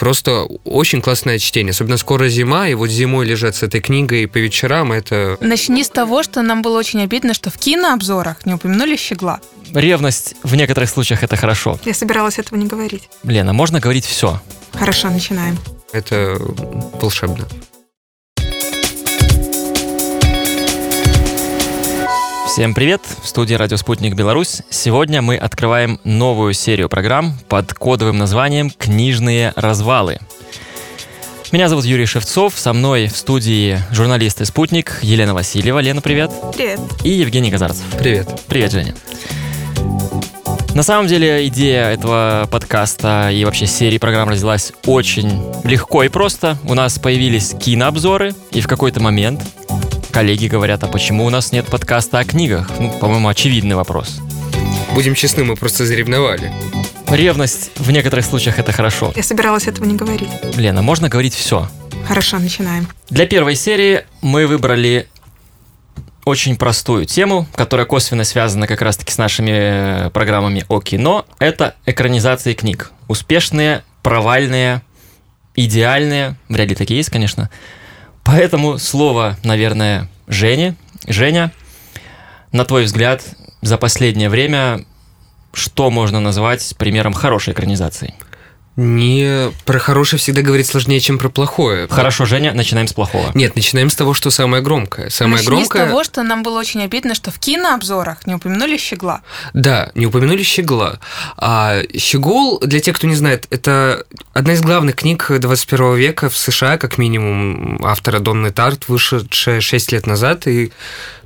Просто очень классное чтение. Особенно скоро зима, и вот зимой лежать с этой книгой по вечерам, это... Начни с того, что нам было очень обидно, что в кинообзорах не упомянули «Щегла». Ревность в некоторых случаях это хорошо. Я собиралась этого не говорить. Лена, можно говорить все. Хорошо, начинаем. Это волшебно. Всем привет! В студии «Радио Спутник Беларусь». Сегодня мы открываем новую серию программ под кодовым названием «Книжные развалы». Меня зовут Юрий Шевцов, со мной в студии журналист и спутник Елена Васильева. Лена, привет. Привет. И Евгений Казарцев. Привет. Привет, Женя. На самом деле идея этого подкаста и вообще серии программ родилась очень легко и просто. У нас появились кинообзоры, и в какой-то момент коллеги говорят, а почему у нас нет подкаста о книгах? Ну, по-моему, очевидный вопрос. Будем честны, мы просто заревновали. Ревность в некоторых случаях это хорошо. Я собиралась этого не говорить. Лена, можно говорить все. Хорошо, начинаем. Для первой серии мы выбрали очень простую тему, которая косвенно связана как раз-таки с нашими э, программами о кино. Это экранизации книг. Успешные, провальные, идеальные. Вряд ли такие есть, конечно. Поэтому слово, наверное, Жене. Женя, на твой взгляд, за последнее время что можно назвать примером хорошей экранизации? Не про хорошее всегда говорить сложнее, чем про плохое. Хорошо, Женя, начинаем с плохого. Нет, начинаем с того, что самое громкое. Самое Начни громкое. с того, что нам было очень обидно, что в кинообзорах не упомянули «Щегла». Да, не упомянули «Щегла». А «Щегол», для тех, кто не знает, это одна из главных книг 21 века в США, как минимум, автора Донны Тарт, вышедшая 6 лет назад и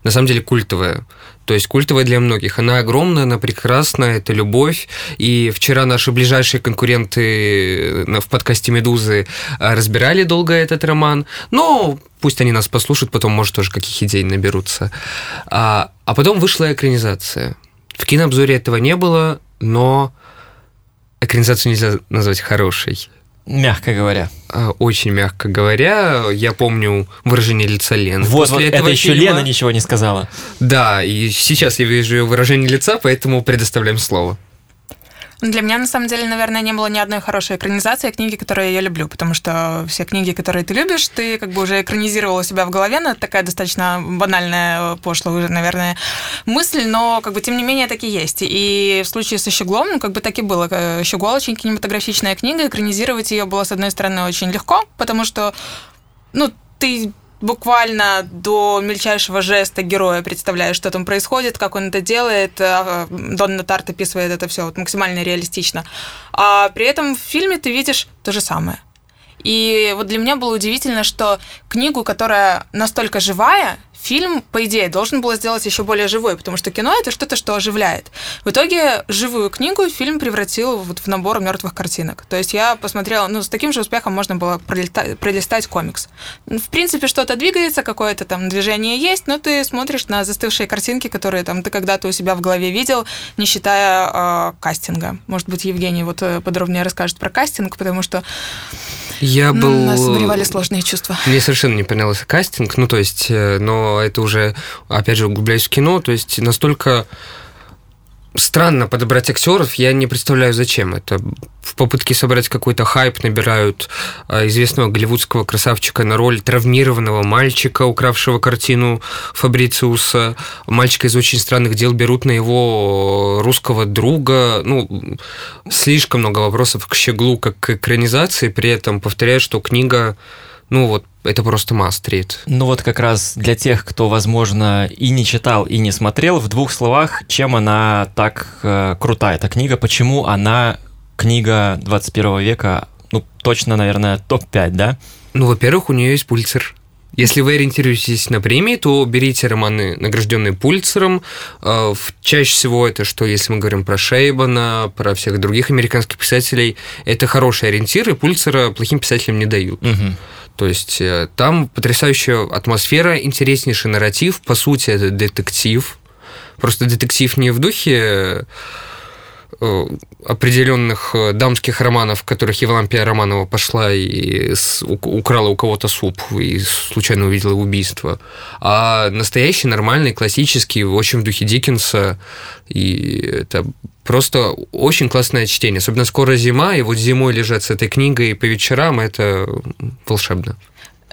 на самом деле культовая. То есть культовая для многих. Она огромная, она прекрасная, это любовь. И вчера наши ближайшие конкуренты в подкасте «Медузы» а, разбирали долго этот роман. Но пусть они нас послушают, потом, может, тоже каких идей наберутся. А, а потом вышла экранизация. В кинообзоре этого не было, но экранизацию нельзя назвать хорошей. Мягко говоря. А, Очень мягко говоря, я помню выражение лица Лены. Вот, После вот этого это еще фильма- Лена ничего не сказала. Да, и сейчас я вижу ее выражение лица, поэтому предоставляем слово. Ну, Для меня, на самом деле, наверное, не было ни одной хорошей экранизации книги, которые я люблю, потому что все книги, которые ты любишь, ты как бы уже экранизировала себя в голове, но это такая достаточно банальная, пошлая уже, наверное, мысль, но как бы тем не менее так и есть. И в случае со «Щеглом», ну, как бы так и было. Э, «Щегол» очень кинематографичная книга, экранизировать ее было, с одной стороны, очень легко, потому что, ну, ты буквально до мельчайшего жеста героя представляешь, что там происходит, как он это делает. А, Донна Тарт описывает это все вот максимально реалистично. А при этом в фильме ты видишь то же самое. И вот для меня было удивительно, что книгу, которая настолько живая, фильм, по идее, должен был сделать еще более живой, потому что кино это что-то, что оживляет. В итоге живую книгу фильм превратил вот в набор мертвых картинок. То есть я посмотрела, ну, с таким же успехом можно было пролиста- пролистать комикс. В принципе, что-то двигается, какое-то там движение есть, но ты смотришь на застывшие картинки, которые там ты когда-то у себя в голове видел, не считая э, кастинга. Может быть, Евгений вот э, подробнее расскажет про кастинг, потому что Я был... нас обуревали сложные чувства. Мне совершенно не понравился кастинг, ну, то есть, э, но это уже, опять же, углубляюсь в кино, то есть настолько странно подобрать актеров, я не представляю, зачем. Это в попытке собрать какой-то хайп набирают э, известного голливудского красавчика на роль травмированного мальчика, укравшего картину Фабрициуса. Мальчика из очень странных дел берут на его русского друга. Ну, слишком много вопросов к Щеглу, как к экранизации. При этом повторяю, что книга, ну вот, это просто read. Ну вот как раз для тех, кто, возможно, и не читал, и не смотрел, в двух словах, чем она так э, крута, эта книга, почему она книга 21 века, ну точно, наверное, топ-5, да? Ну, во-первых, у нее есть пульцер. Если вы ориентируетесь на премии, то берите романы, награжденные Пульцером. Э, Чаще всего это что, если мы говорим про Шейбана, про всех других американских писателей, это хорошие ориентиры, Пульцера плохим писателям не дают. Мгм. То есть э, там потрясающая атмосфера, интереснейший нарратив, по сути, это детектив. Просто детектив не в духе определенных э, дамских романов, в которых Евлампия Романова пошла и украла у кого-то суп и случайно увидела убийство, а настоящий, нормальный, классический, очень в духе Диккенса, и это просто очень классное чтение. Особенно скоро зима, и вот зимой лежать с этой книгой по вечерам, это волшебно.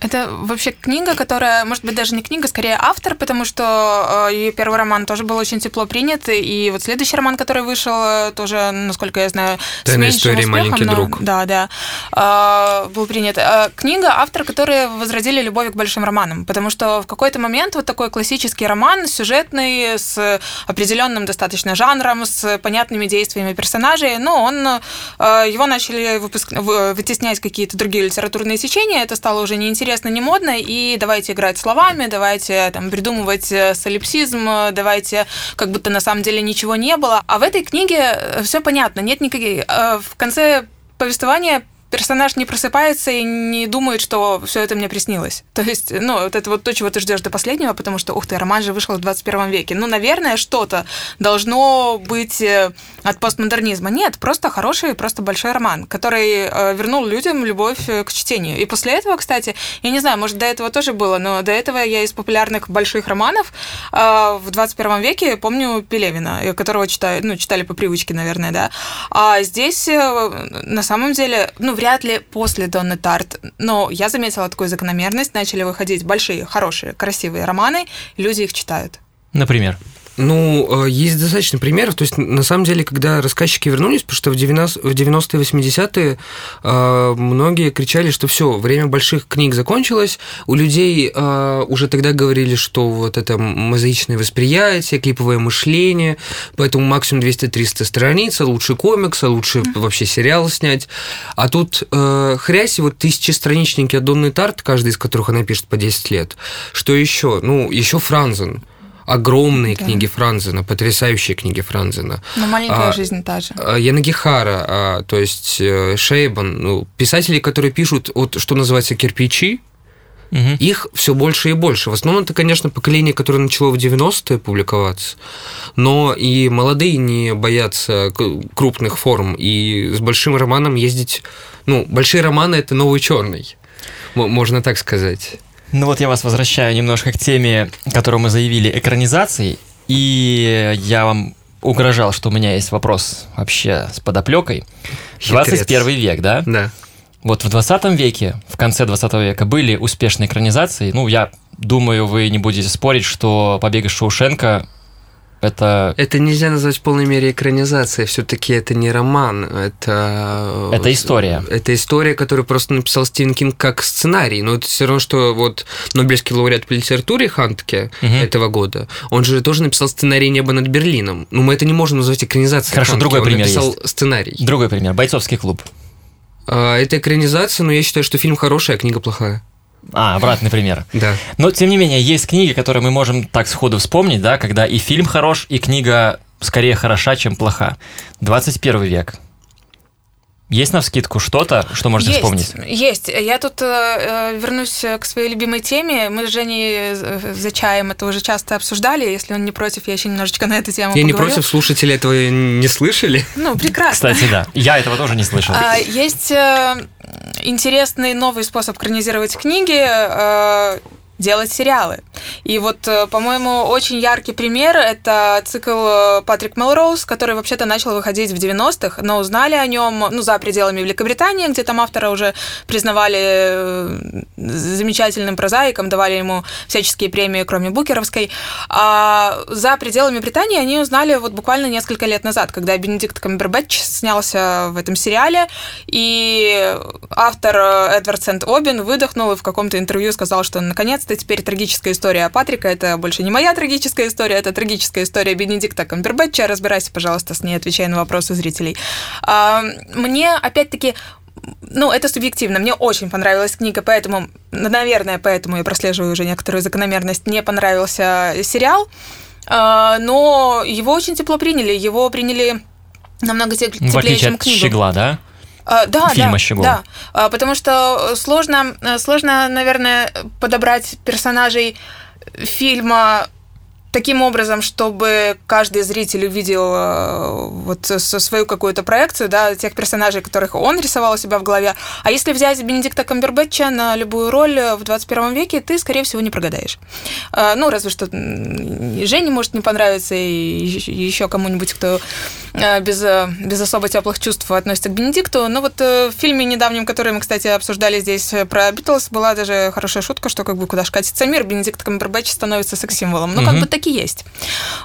Это вообще книга, которая, может быть, даже не книга, скорее автор, потому что э, ее первый роман тоже был очень тепло принят, и вот следующий роман, который вышел, э, тоже, насколько я знаю, Тайная с история успехом, маленький но, друг. Да, да, э, был принят. Книга автор, которые возродили любовь к большим романам, потому что в какой-то момент вот такой классический роман, сюжетный, с определенным достаточно жанром, с понятными действиями персонажей, но он, его начали выпуск... вытеснять какие-то другие литературные сечения, это стало уже неинтересно интересно, не модно, и давайте играть словами, давайте там придумывать э, солипсизм, давайте как будто на самом деле ничего не было. А в этой книге э, все понятно, нет никаких... Э, в конце повествования персонаж не просыпается и не думает, что все это мне приснилось. То есть, ну, вот это вот то, чего ты ждешь до последнего, потому что, ух ты, роман же вышел в 21 веке. Ну, наверное, что-то должно быть э, от постмодернизма. Нет, просто хороший, просто большой роман, который э, вернул людям любовь э, к чтению. И после этого, кстати, я не знаю, может, до этого тоже было, но до этого я из популярных больших романов в 21 веке помню Пелевина, которого читаю, ну, читали по привычке, наверное, да. А здесь, на самом деле, ну, вряд ли после Донны Тарт, но я заметила такую закономерность, начали выходить большие, хорошие, красивые романы, люди их читают. Например? Ну, э, есть достаточно примеров. То есть, на самом деле, когда рассказчики вернулись, потому что в 90-е, 80-е э, многие кричали, что все, время больших книг закончилось. У людей э, уже тогда говорили, что вот это мозаичное восприятие, клиповое мышление, поэтому максимум 200-300 страниц, а лучше комикс, а лучше вообще сериал снять. А тут хрясь, вот тысячестраничники от Донны Тарт, каждый из которых она пишет по 10 лет. Что еще? Ну, еще Франзен огромные да. книги Франзена, потрясающие книги Франзена. Но маленькая а, жизнь та же. А, Янагихара, а, то есть э, Шейбан, ну, писатели, которые пишут, вот, что называется, кирпичи, Угу. Их все больше и больше. В основном это, конечно, поколение, которое начало в 90-е публиковаться, но и молодые не боятся крупных форм, и с большим романом ездить... Ну, большие романы – это новый черный, можно так сказать. Ну вот я вас возвращаю немножко к теме, которую мы заявили, экранизации. И я вам угрожал, что у меня есть вопрос вообще с подоплекой. 21 век, да? Да. Вот в 20 веке, в конце 20 века были успешные экранизации. Ну, я думаю, вы не будете спорить, что «Побег из Шоушенка» Это... Это нельзя назвать в полной мере экранизацией. Все-таки это не роман, это... Это история. Это история, которую просто написал Стивен Кинг как сценарий. Но это все равно, что вот Нобелевский лауреат по литературе Хантке угу. этого года, он же тоже написал сценарий «Небо над Берлином». Но мы это не можем назвать экранизацией Хорошо, Хантке. другой он пример написал есть. сценарий. Другой пример. «Бойцовский клуб». А, это экранизация, но я считаю, что фильм хороший, а книга плохая. А, обратный пример. Да. Но, тем не менее, есть книги, которые мы можем так сходу вспомнить, да, когда и фильм хорош, и книга скорее хороша, чем плоха. 21 век. Есть на вскидку что-то, что можете есть, вспомнить? Есть. Я тут э, вернусь к своей любимой теме. Мы с Женей э, за чаем это уже часто обсуждали. Если он не против, я еще немножечко на эту тему Я поговорю. не против, слушатели этого не слышали. Ну, прекрасно. Кстати, да. Я этого тоже не слышал. А, есть э, интересный новый способ экранизировать книги. Э, делать сериалы. И вот, э, по-моему, очень яркий пример – это цикл э, Патрик Мелроуз, который вообще-то начал выходить в 90-х, но узнали о нем, ну, за пределами Великобритании, где там автора уже признавали э, замечательным прозаиком, давали ему всяческие премии, кроме Букеровской. А за пределами Британии они узнали вот буквально несколько лет назад, когда Бенедикт Камбербэтч снялся в этом сериале, и автор Эдвард Сент-Обин выдохнул и в каком-то интервью сказал, что наконец-то это теперь трагическая история Патрика. Это больше не моя трагическая история, это трагическая история Бенедикта Камбербэтча. Разбирайся, пожалуйста, с ней, отвечай на вопросы зрителей. А, мне, опять-таки, ну, это субъективно. Мне очень понравилась книга, поэтому, наверное, поэтому я прослеживаю уже некоторую закономерность. Мне понравился сериал, а, но его очень тепло приняли. Его приняли намного теплее, чем книгу. Щегла, да? А, да, фильма да, Щегол. да, а, потому что сложно, сложно, наверное, подобрать персонажей фильма таким образом, чтобы каждый зритель увидел э, вот свою какую-то проекцию, да, тех персонажей, которых он рисовал у себя в голове. А если взять Бенедикта Камбербэтча на любую роль в 21 веке, ты, скорее всего, не прогадаешь. Э, ну, разве что Жене может не понравиться, и еще кому-нибудь, кто э, без, без особо теплых чувств относится к Бенедикту. Но вот в фильме недавнем, который мы, кстати, обсуждали здесь про Битлз, была даже хорошая шутка, что как бы куда ж катится мир, Бенедикт Камбербэтч становится секс-символом. Ну, как бы так и есть.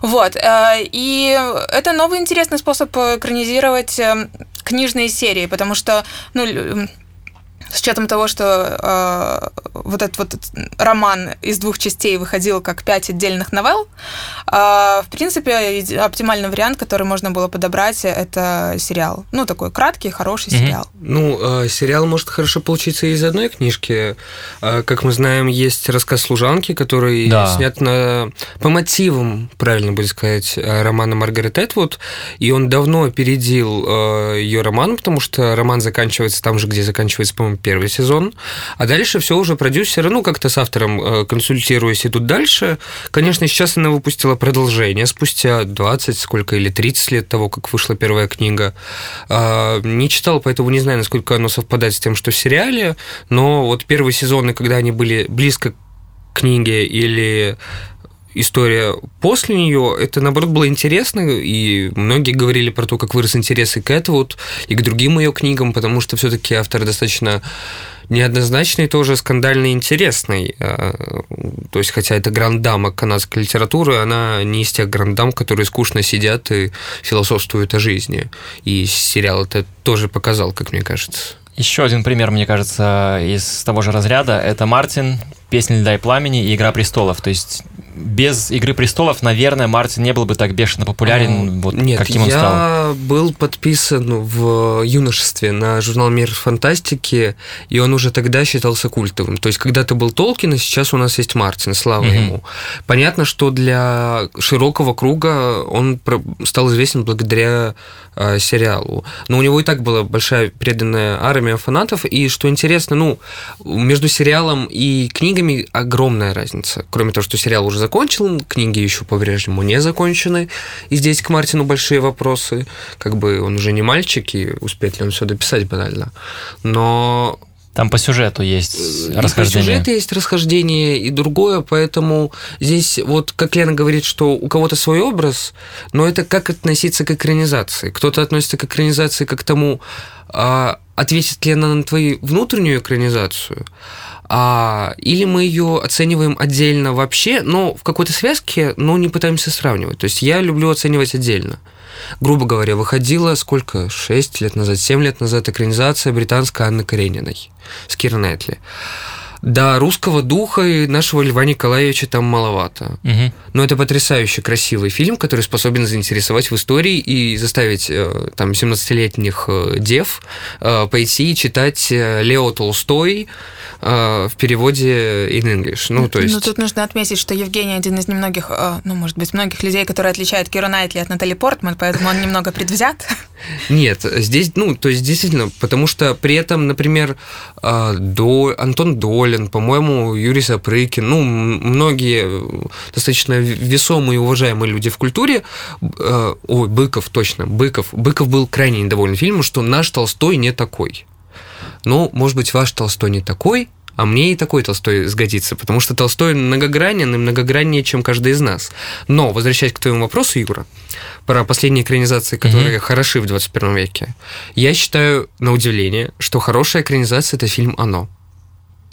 Вот. Э, и это новый интересный способ экранизировать э, книжные серии, потому что, ну, учетом того, что э, вот этот вот роман из двух частей выходил как пять отдельных новелл, э, в принципе, оптимальный вариант, который можно было подобрать, это сериал. Ну, такой краткий, хороший mm-hmm. сериал. Ну, э, сериал может хорошо получиться из одной книжки. Э, как мы знаем, есть рассказ служанки, который да. снят на по мотивам, правильно будет сказать, э, романа Маргарет Этвуд, и он давно опередил э, ее роман, потому что роман заканчивается там же, где заканчивается, по-моему, первый сезон, а дальше все уже продюсеры, ну, как-то с автором э, консультируясь, идут дальше. Конечно, сейчас она выпустила продолжение спустя 20, сколько, или 30 лет того, как вышла первая книга. А, не читал, поэтому не знаю, насколько оно совпадает с тем, что в сериале, но вот первые сезоны, когда они были близко к книге или история после нее, это, наоборот, было интересно, и многие говорили про то, как вырос интерес и к Этвуд, и к другим ее книгам, потому что все-таки автор достаточно неоднозначный, тоже скандальный интересный. А, то есть, хотя это грандама канадской литературы, она не из тех грандам, которые скучно сидят и философствуют о жизни. И сериал это тоже показал, как мне кажется. Еще один пример, мне кажется, из того же разряда – это Мартин, «Песня льда и пламени» и «Игра престолов». То есть без «Игры престолов», наверное, Мартин не был бы так бешено популярен, а, вот нет, каким он стал. я был подписан в юношестве на журнал «Мир фантастики», и он уже тогда считался культовым. То есть когда-то был Толкин, а сейчас у нас есть Мартин, слава угу. ему. Понятно, что для широкого круга он стал известен благодаря э, сериалу. Но у него и так была большая преданная армия фанатов, и что интересно, ну, между сериалом и книгами огромная разница. Кроме того, что сериал уже закончил, книги еще по-прежнему не закончены. И здесь к Мартину большие вопросы. Как бы он уже не мальчик, и успеет ли он все дописать банально. Но там по сюжету есть расхождение. По сюжету есть расхождение и другое, поэтому здесь вот, как Лена говорит, что у кого-то свой образ, но это как относиться к экранизации. Кто-то относится к экранизации как к тому, а, ответит ли она на твою внутреннюю экранизацию, а, или мы ее оцениваем отдельно вообще, но в какой-то связке, но не пытаемся сравнивать. То есть я люблю оценивать отдельно. Грубо говоря, выходила сколько? 6 лет назад, 7 лет назад экранизация британской Анны Карениной с Кира Найтли. Да, русского духа и нашего Льва Николаевича там маловато. Угу. Но это потрясающе красивый фильм, который способен заинтересовать в истории и заставить э, там 17-летних э, дев э, пойти и читать Лео Толстой, в переводе in English. Ну, то есть... Ну, тут нужно отметить, что Евгений один из немногих, ну, может быть, многих людей, которые отличают Киру Найтли от Натали Портман, поэтому он немного предвзят. Нет, здесь, ну, то есть, действительно, потому что при этом, например, До, Антон Долин, по-моему, Юрий Сапрыкин, ну, многие достаточно весомые и уважаемые люди в культуре, ой, Быков, точно, Быков, Быков был крайне недоволен фильмом, что наш Толстой не такой ну, может быть, ваш Толстой не такой, а мне и такой Толстой сгодится, потому что Толстой многогранен и многограннее, чем каждый из нас. Но, возвращаясь к твоему вопросу, Юра, про последние экранизации, которые mm-hmm. хороши в 21 веке, я считаю, на удивление, что хорошая экранизация – это фильм «Оно».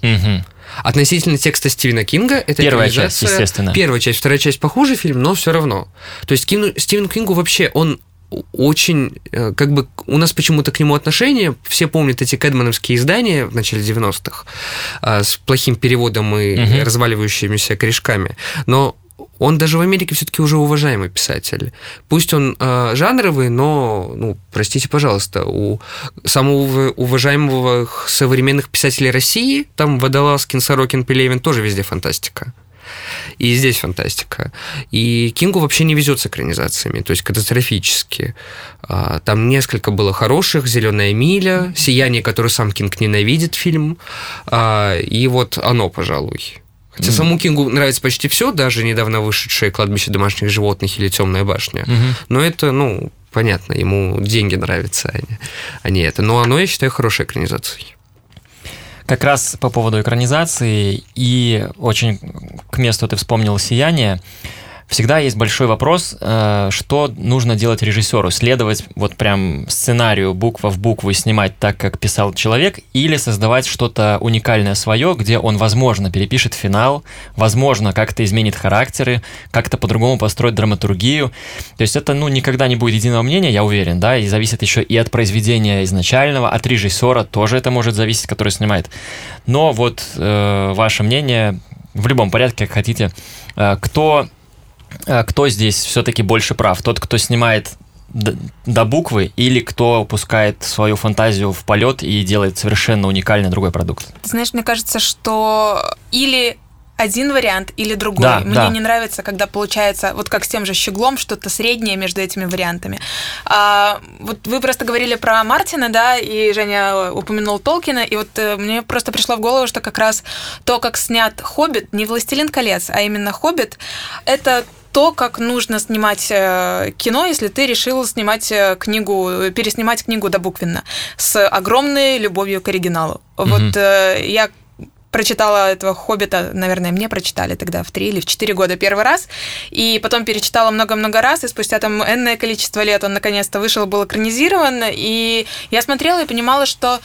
Mm-hmm. Относительно текста Стивена Кинга, это первая часть, естественно. Первая часть, вторая часть похуже фильм, но все равно. То есть Стивен Кингу вообще он очень, э, как бы, у нас почему-то к нему отношение, все помнят эти кэдмановские издания в начале 90-х а, с плохим переводом и угу. разваливающимися корешками, но он даже в Америке все-таки уже уважаемый писатель. Пусть он э, жанровый, но, ну, простите, пожалуйста, у самого уважаемого современных писателей России, там Водолазкин, Сорокин, Пелевин тоже везде фантастика. И здесь фантастика. И Кингу вообще не везет с экранизациями, то есть катастрофически. А, там несколько было хороших, «Зеленая миля», «Сияние», который сам Кинг ненавидит фильм, а, и вот оно, пожалуй Хотя mm. саму Кингу нравится почти все, даже недавно вышедшее «Кладбище домашних животных» или «Темная башня». Mm-hmm. Но это, ну, понятно, ему деньги нравятся, а не, а не это. Но оно, я считаю, хорошей экранизацией. Как раз по поводу экранизации и очень к месту ты вспомнил «Сияние», всегда есть большой вопрос, э, что нужно делать режиссеру. Следовать вот прям сценарию буква в букву и снимать так, как писал человек, или создавать что-то уникальное свое, где он, возможно, перепишет финал, возможно, как-то изменит характеры, как-то по-другому построит драматургию. То есть это, ну, никогда не будет единого мнения, я уверен, да, и зависит еще и от произведения изначального, от режиссера тоже это может зависеть, который снимает. Но вот э, ваше мнение в любом порядке, как хотите, э, кто кто здесь все-таки больше прав? Тот, кто снимает до буквы или кто пускает свою фантазию в полет и делает совершенно уникальный другой продукт? Ты знаешь, мне кажется, что или один вариант или другой. Да, Мне да. не нравится, когда получается, вот как с тем же щеглом, что-то среднее между этими вариантами. А, вот вы просто говорили про Мартина, да, и Женя упомянул Толкина, и вот э, мне просто пришло в голову, что как раз то, как снят «Хоббит», не «Властелин колец», а именно «Хоббит», это то, как нужно снимать э, кино, если ты решил снимать э, книгу, переснимать книгу добуквенно, с огромной любовью к оригиналу. Mm-hmm. Вот э, я прочитала этого «Хоббита», наверное, мне прочитали тогда в три или в четыре года первый раз, и потом перечитала много-много раз, и спустя там энное количество лет он наконец-то вышел, был экранизирован, и я смотрела и понимала, что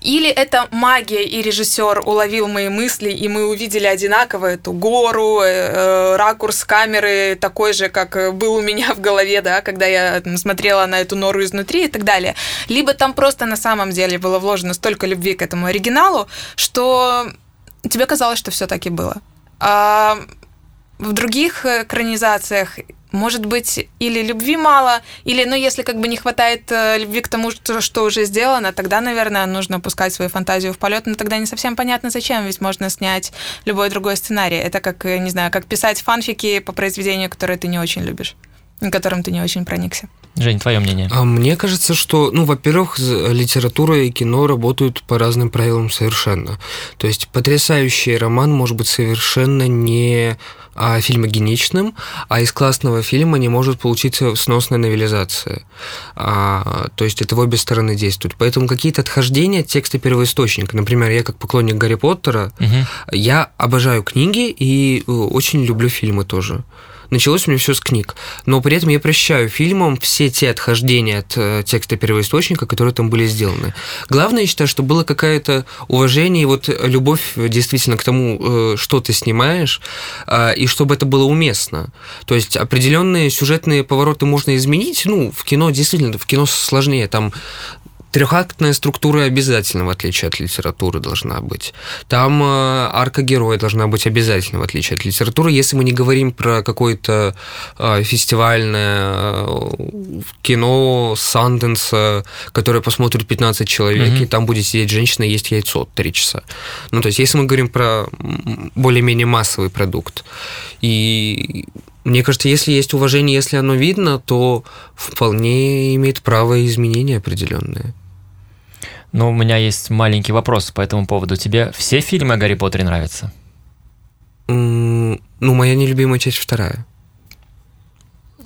или это магия, и режиссер уловил мои мысли, и мы увидели одинаково эту гору, э, э, ракурс камеры такой же, как был у меня в голове, да, когда я там, смотрела на эту нору изнутри и так далее. Либо там просто на самом деле было вложено столько любви к этому оригиналу, что тебе казалось, что все таки было. А в других экранизациях может быть, или любви мало, или, ну, если как бы не хватает э, любви к тому, что, что уже сделано, тогда, наверное, нужно пускать свою фантазию в полет, но тогда не совсем понятно, зачем, ведь можно снять любой другой сценарий. Это как, не знаю, как писать фанфики по произведению, которое ты не очень любишь, которым ты не очень проникся. Жень, твое мнение? А мне кажется, что, ну, во-первых, литература и кино работают по разным правилам совершенно. То есть потрясающий роман может быть совершенно не а, фильмогеничным, а из классного фильма не может получиться сносная новелизация. А, то есть это в обе стороны действует. Поэтому какие-то отхождения от текста первоисточника, например, я как поклонник Гарри Поттера, угу. я обожаю книги и э, очень люблю фильмы тоже началось у меня все с книг. Но при этом я прощаю фильмам все те отхождения от э, текста первоисточника, которые там были сделаны. Главное, я считаю, что было какое-то уважение и вот любовь действительно к тому, э, что ты снимаешь, э, и чтобы это было уместно. То есть определенные сюжетные повороты можно изменить. Ну, в кино действительно, в кино сложнее. Там Трехактная структура обязательно, в отличие от литературы, должна быть. Там э, арка героя должна быть обязательно, в отличие от литературы. Если мы не говорим про какое-то э, фестивальное э, кино Санденса, которое посмотрит 15 человек, mm-hmm. и там будет сидеть женщина и есть яйцо 3 часа. Ну, то есть, если мы говорим про более-менее массовый продукт. И мне кажется, если есть уважение, если оно видно, то вполне имеет право изменения определенные. Но у меня есть маленький вопрос по этому поводу. Тебе все фильмы о Гарри Поттере нравятся? Ну, моя нелюбимая часть вторая.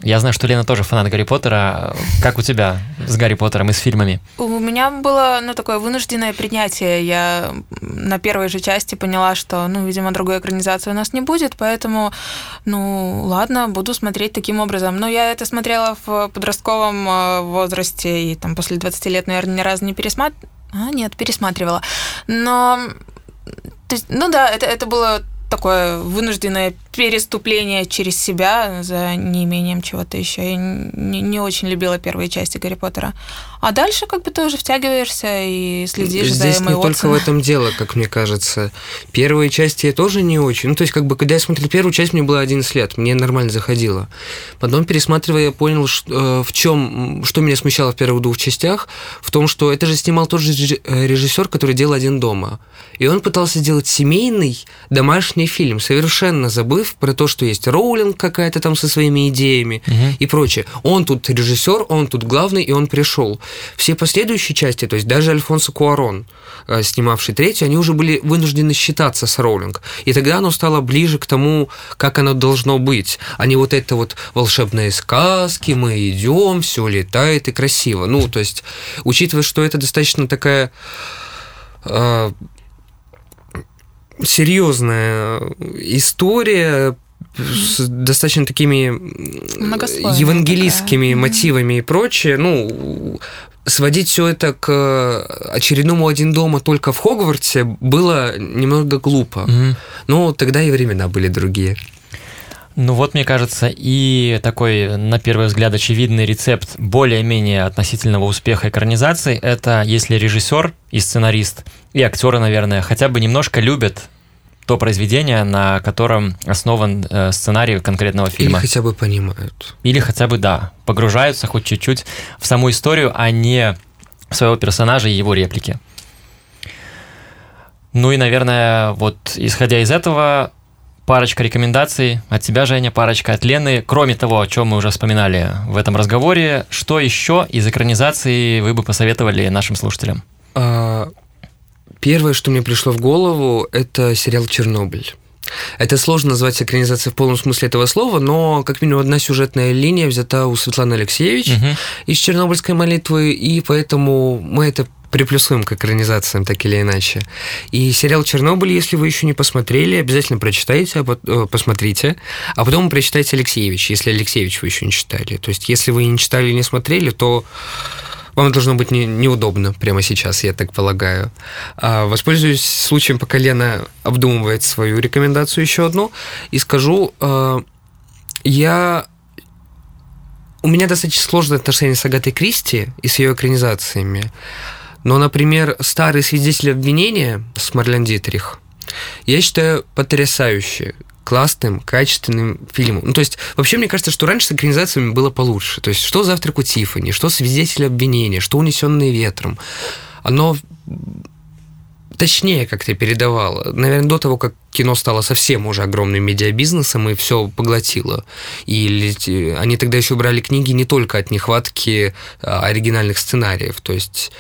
Я знаю, что Лена тоже фанат Гарри Поттера. Как у тебя с Гарри Поттером и с фильмами? У меня было, ну, такое вынужденное принятие. Я на первой же части поняла, что, ну, видимо, другой экранизации у нас не будет, поэтому, ну, ладно, буду смотреть таким образом. Но я это смотрела в подростковом э, возрасте и там после 20 лет, наверное, ни разу не пересматривала. А, нет, пересматривала. Но то есть, ну да, это, это было такое вынужденное переступление через себя за неимением чего-то еще. Я не, не очень любила первые части Гарри Поттера. А дальше как бы ты уже втягиваешься и следишь Здесь за не только в этом дело, как мне кажется. Первые части я тоже не очень. Ну, то есть, как бы, когда я смотрел первую часть, мне было 11 лет, мне нормально заходило. Потом, пересматривая, я понял, что, э, в чем, что меня смущало в первых двух частях, в том, что это же снимал тот же э, режиссер, который делал «Один дома». И он пытался сделать семейный домашний фильм, совершенно забыв миф про то, что есть Роулинг какая-то там со своими идеями Мгм. и прочее. Он тут режиссер, он тут главный, и он пришел. Все последующие части, то есть даже Альфонсо Куарон, э, снимавший третью, они уже были вынуждены считаться с Роулинг. И тогда оно стало ближе к тому, как оно должно быть, а не вот это вот волшебные сказки, мы идем, все летает и красиво. Ну, то есть, учитывая, что это достаточно такая э, серьезная история с достаточно такими евангелистскими такая. Мотивами и прочее, ну, сводить все это к очередному один дома только в Хогвартсе было немного глупо. Мгм. Но тогда и времена были другие. Ну вот, мне кажется, и такой, на первый взгляд, очевидный рецепт более-менее относительного успеха экранизации – это если режиссер и сценарист, и актеры, наверное, хотя бы немножко любят то произведение, на котором основан э, сценарий конкретного Или фильма. хотя бы понимают. Или хотя бы, да, погружаются хоть чуть-чуть в саму историю, а не в своего персонажа и его реплики. Ну и, наверное, вот исходя из этого, парочка рекомендаций от тебя, Женя, парочка от Лены. Кроме того, о чем мы уже вспоминали в этом разговоре, что еще из экранизации вы бы посоветовали нашим слушателям? А, Первое, что мне пришло в голову, это сериал «Чернобыль». Это сложно назвать экранизацией в полном смысле этого слова, но как минимум одна сюжетная линия взята у Светланы Алексеевич Мгм. из «Чернобыльской молитвы», и поэтому мы это приплюсуем к экранизациям, так или иначе. И сериал «Чернобыль», если вы еще не посмотрели, обязательно прочитайте, а э, посмотрите, а потом прочитайте Алексеевич, если Алексеевич вы еще не читали. То есть, если вы не читали или не смотрели, то вам должно быть не- неудобно прямо сейчас, я так полагаю. А, Воспользуюсь случаем, пока Лена обдумывает свою рекомендацию еще одну, и скажу, а, я... У меня достаточно сложное отношение с Агатой Кристи и с ее экранизациями. Но, например, старый свидетель обвинения с Марлен Дитрих я считаю потрясающе классным, качественным фильмом. Ну, то есть, вообще, мне кажется, что раньше с экранизациями было получше. То есть, что «Завтрак у Тиффани», что «Свидетель обвинения», что «Унесенные ветром». Оно точнее как-то передавало. Наверное, до того, как кино стало совсем уже огромным медиабизнесом и все поглотило. И они тогда еще брали книги не только от нехватки а, оригинальных сценариев. То есть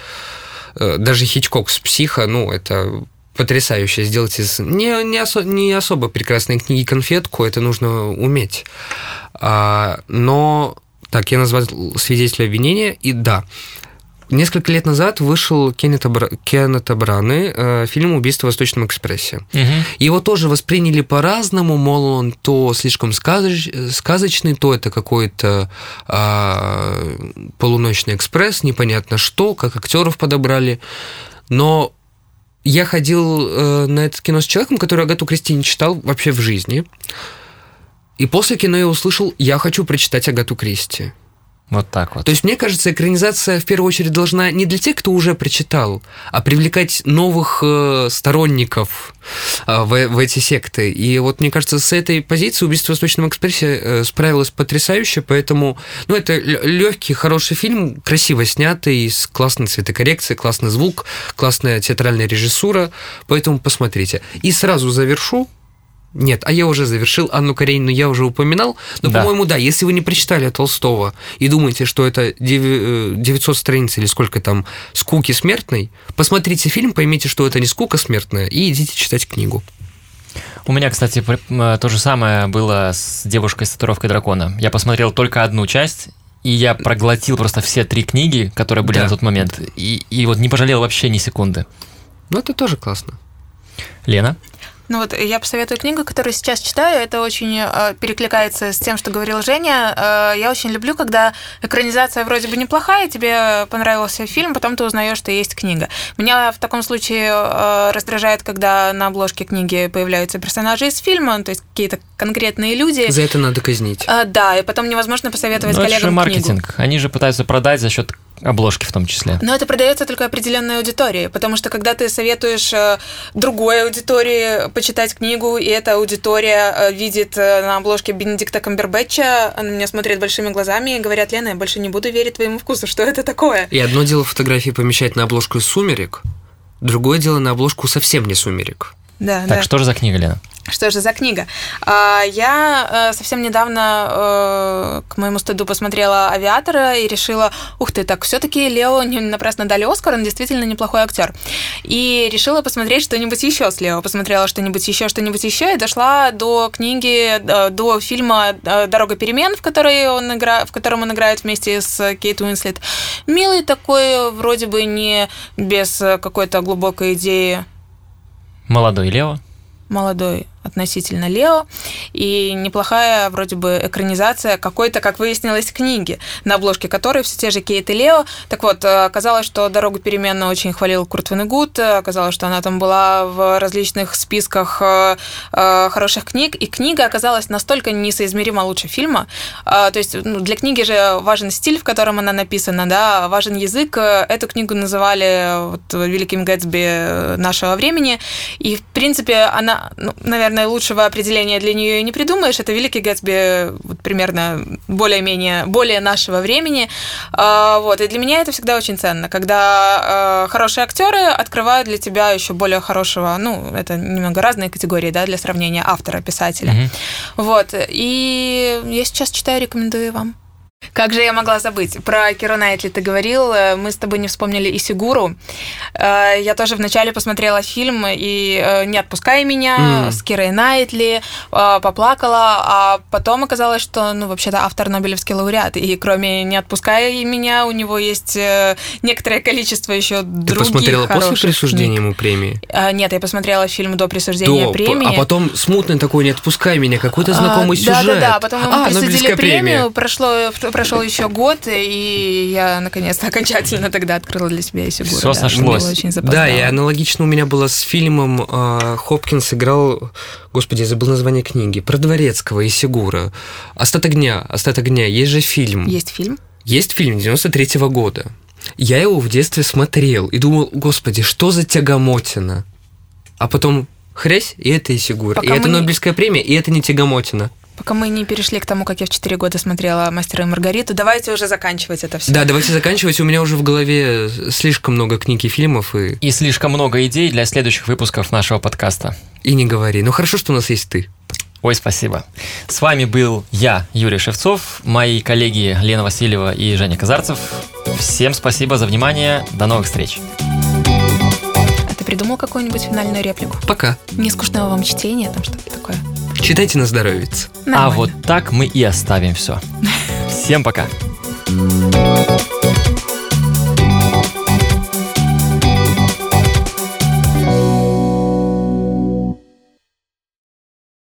даже Хичкок с «Психо», ну, это потрясающе сделать из не, не, осо- не особо прекрасной книги конфетку, это нужно уметь. А, но так, я назвал свидетеля обвинения, и да, Несколько лет назад вышел Кеннета, Бра... Кеннета Браны э, фильм «Убийство в Восточном экспрессе». Мгм. Его тоже восприняли по-разному, мол, он то слишком сказоч- сказочный, то это какой-то а, полуночный экспресс, непонятно что, как актеров подобрали. Но я ходил э, на это кино с человеком, который Агату Кристи не читал вообще в жизни. И после кино я услышал, я хочу прочитать Агату Кристи. Вот так вот. То есть, мне кажется, экранизация в первую очередь должна не для тех, кто уже прочитал, а привлекать новых э, сторонников э, в, в эти секты. И вот, мне кажется, с этой позиции «Убийство в Восточном экспрессе» э, справилась потрясающе, поэтому, ну, это легкий, хороший фильм, красиво снятый, с классной цветокоррекцией, классный звук, классная театральная режиссура, поэтому посмотрите. И сразу завершу, нет, а я уже завершил Анну Каренину, я уже упоминал. Но, Да. по-моему, да, если вы не прочитали Толстого и думаете, что это деви- э, 900 страниц или сколько там скуки смертной, посмотрите фильм, поймите, что это не скука смертная, и идите читать книгу. У меня, кстати, м, то же самое было с девушкой с татуировкой дракона. Я посмотрел только одну часть, и я проглотил просто все три книги, которые были Да. на тот момент, и, и вот не пожалел вообще ни секунды. Ну, это тоже классно. Лена? Ну вот я посоветую книгу, которую сейчас читаю. Это очень э, перекликается с тем, что говорил Женя. Э, я очень люблю, когда экранизация вроде бы неплохая, тебе понравился фильм, потом ты узнаешь, что есть книга. Меня в таком случае э, раздражает, когда на обложке книги появляются персонажи из фильма, то есть какие-то конкретные люди. За это надо казнить. А, да, и потом невозможно посоветовать Ну, это же коллегам книгу. маркетинг. Они же пытаются продать за счет обложки в том числе. Но это продается только определенной аудитории, потому что когда ты советуешь э, другой аудитории почитать книгу, и эта аудитория э, видит э, на обложке Бенедикта Камбербэтча, на меня смотрят большими глазами и говорят, Лена, я больше не буду верить твоему вкусу, что это такое? И одно дело фотографии помещать на обложку «Сумерек», другое дело на обложку совсем не «Сумерек». Да, Так, да. что же за книга, Лена? Что же за книга? А, Я э, совсем недавно, э, к моему стыду, посмотрела «Авиатора» и решила, ух ты, так все-таки Лео не напрасно дали Оскар, он действительно неплохой актер. И решила посмотреть что-нибудь еще с Лео. Посмотрела что-нибудь еще, что-нибудь еще, и дошла до книги, э, до фильма «Дорога перемен», в, которой он игра... в котором он играет вместе с Кейт Уинслет. Милый такой, вроде бы не без какой-то глубокой идеи Молодой Лео. молодой относительно Лео, и неплохая вроде бы экранизация какой-то, как выяснилось, книги, на обложке которой все те же Кейт и Лео. Так вот, э, оказалось, что «Дорогу переменно» очень хвалил Курт Ванегут, оказалось, что она там была в различных списках э, э, хороших книг, и книга оказалась настолько несоизмеримо лучше фильма. Э, То есть ну, для книги же важен стиль, в котором она написана, да, важен язык. Э, Эту книгу называли вот, «Великим Гэтсби нашего времени», и, в принципе, она, ну, наверное, лучшего определения для нее не придумаешь. Это Великий Гэтсби вот, примерно более-менее, более нашего времени. А, Вот. И для меня это всегда очень ценно, когда э, хорошие актеры открывают для тебя еще более хорошего, ну, это немного разные категории, да, для сравнения автора, писателя. Мгм. Вот. И я сейчас читаю, рекомендую вам. Как же я могла забыть? Про Киро Найтли ты говорил, э, мы с тобой не вспомнили Исигуру. Э, Я тоже вначале посмотрела фильм и э, «Не отпускай меня» М. с Кирой Найтли, поплакала, а потом оказалось, что, ну, вообще-то автор Нобелевский лауреат, и кроме «Не отпускай меня» у него есть некоторое количество еще Ты других посмотрела после присуждения книг. ему премии? А, Нет, я посмотрела фильм до присуждения До, премии. а потом смутный такой, не отпускай меня, какой-то знакомый А, сюжет. Да, да, да. Потом ему а, присудили премию, прошло, прошел еще год, и я наконец-то окончательно тогда открыла для себя Исигуру. Всё да. сошлось. Очень Да, и аналогично у меня было с фильмом э, Хопкинс играл, господи, я забыл название книги, про Дворецкого и Сигура. «Остаток дня», «Остаток дня», есть же фильм. Есть фильм? Есть фильм 93 года. Я его в детстве смотрел и думал, господи, что за тягомотина? А потом хрясь, и это и Сигура. Пока и это не- Нобелевская премия, и это не тягомотина. Пока мы не перешли к тому, как я в 4 года смотрела «Мастера и Маргариту», давайте уже заканчивать это все. Да, давайте заканчивать. У меня уже в голове слишком много книг и фильмов, и, И слишком много идей для следующих выпусков нашего подкаста. и не говори. Ну хорошо, что у нас есть ты. Ой, спасибо. С вами был я, Юрий Шевцов, мои коллеги Лена Васильева и Женя Казарцев. Всем спасибо за внимание. До новых встреч. А ты придумал какую-нибудь финальную реплику? Пока. Не скучного вам чтения, там что-то такое? Читайте на здоровье. А вот так мы и оставим все. Всем пока. Пока.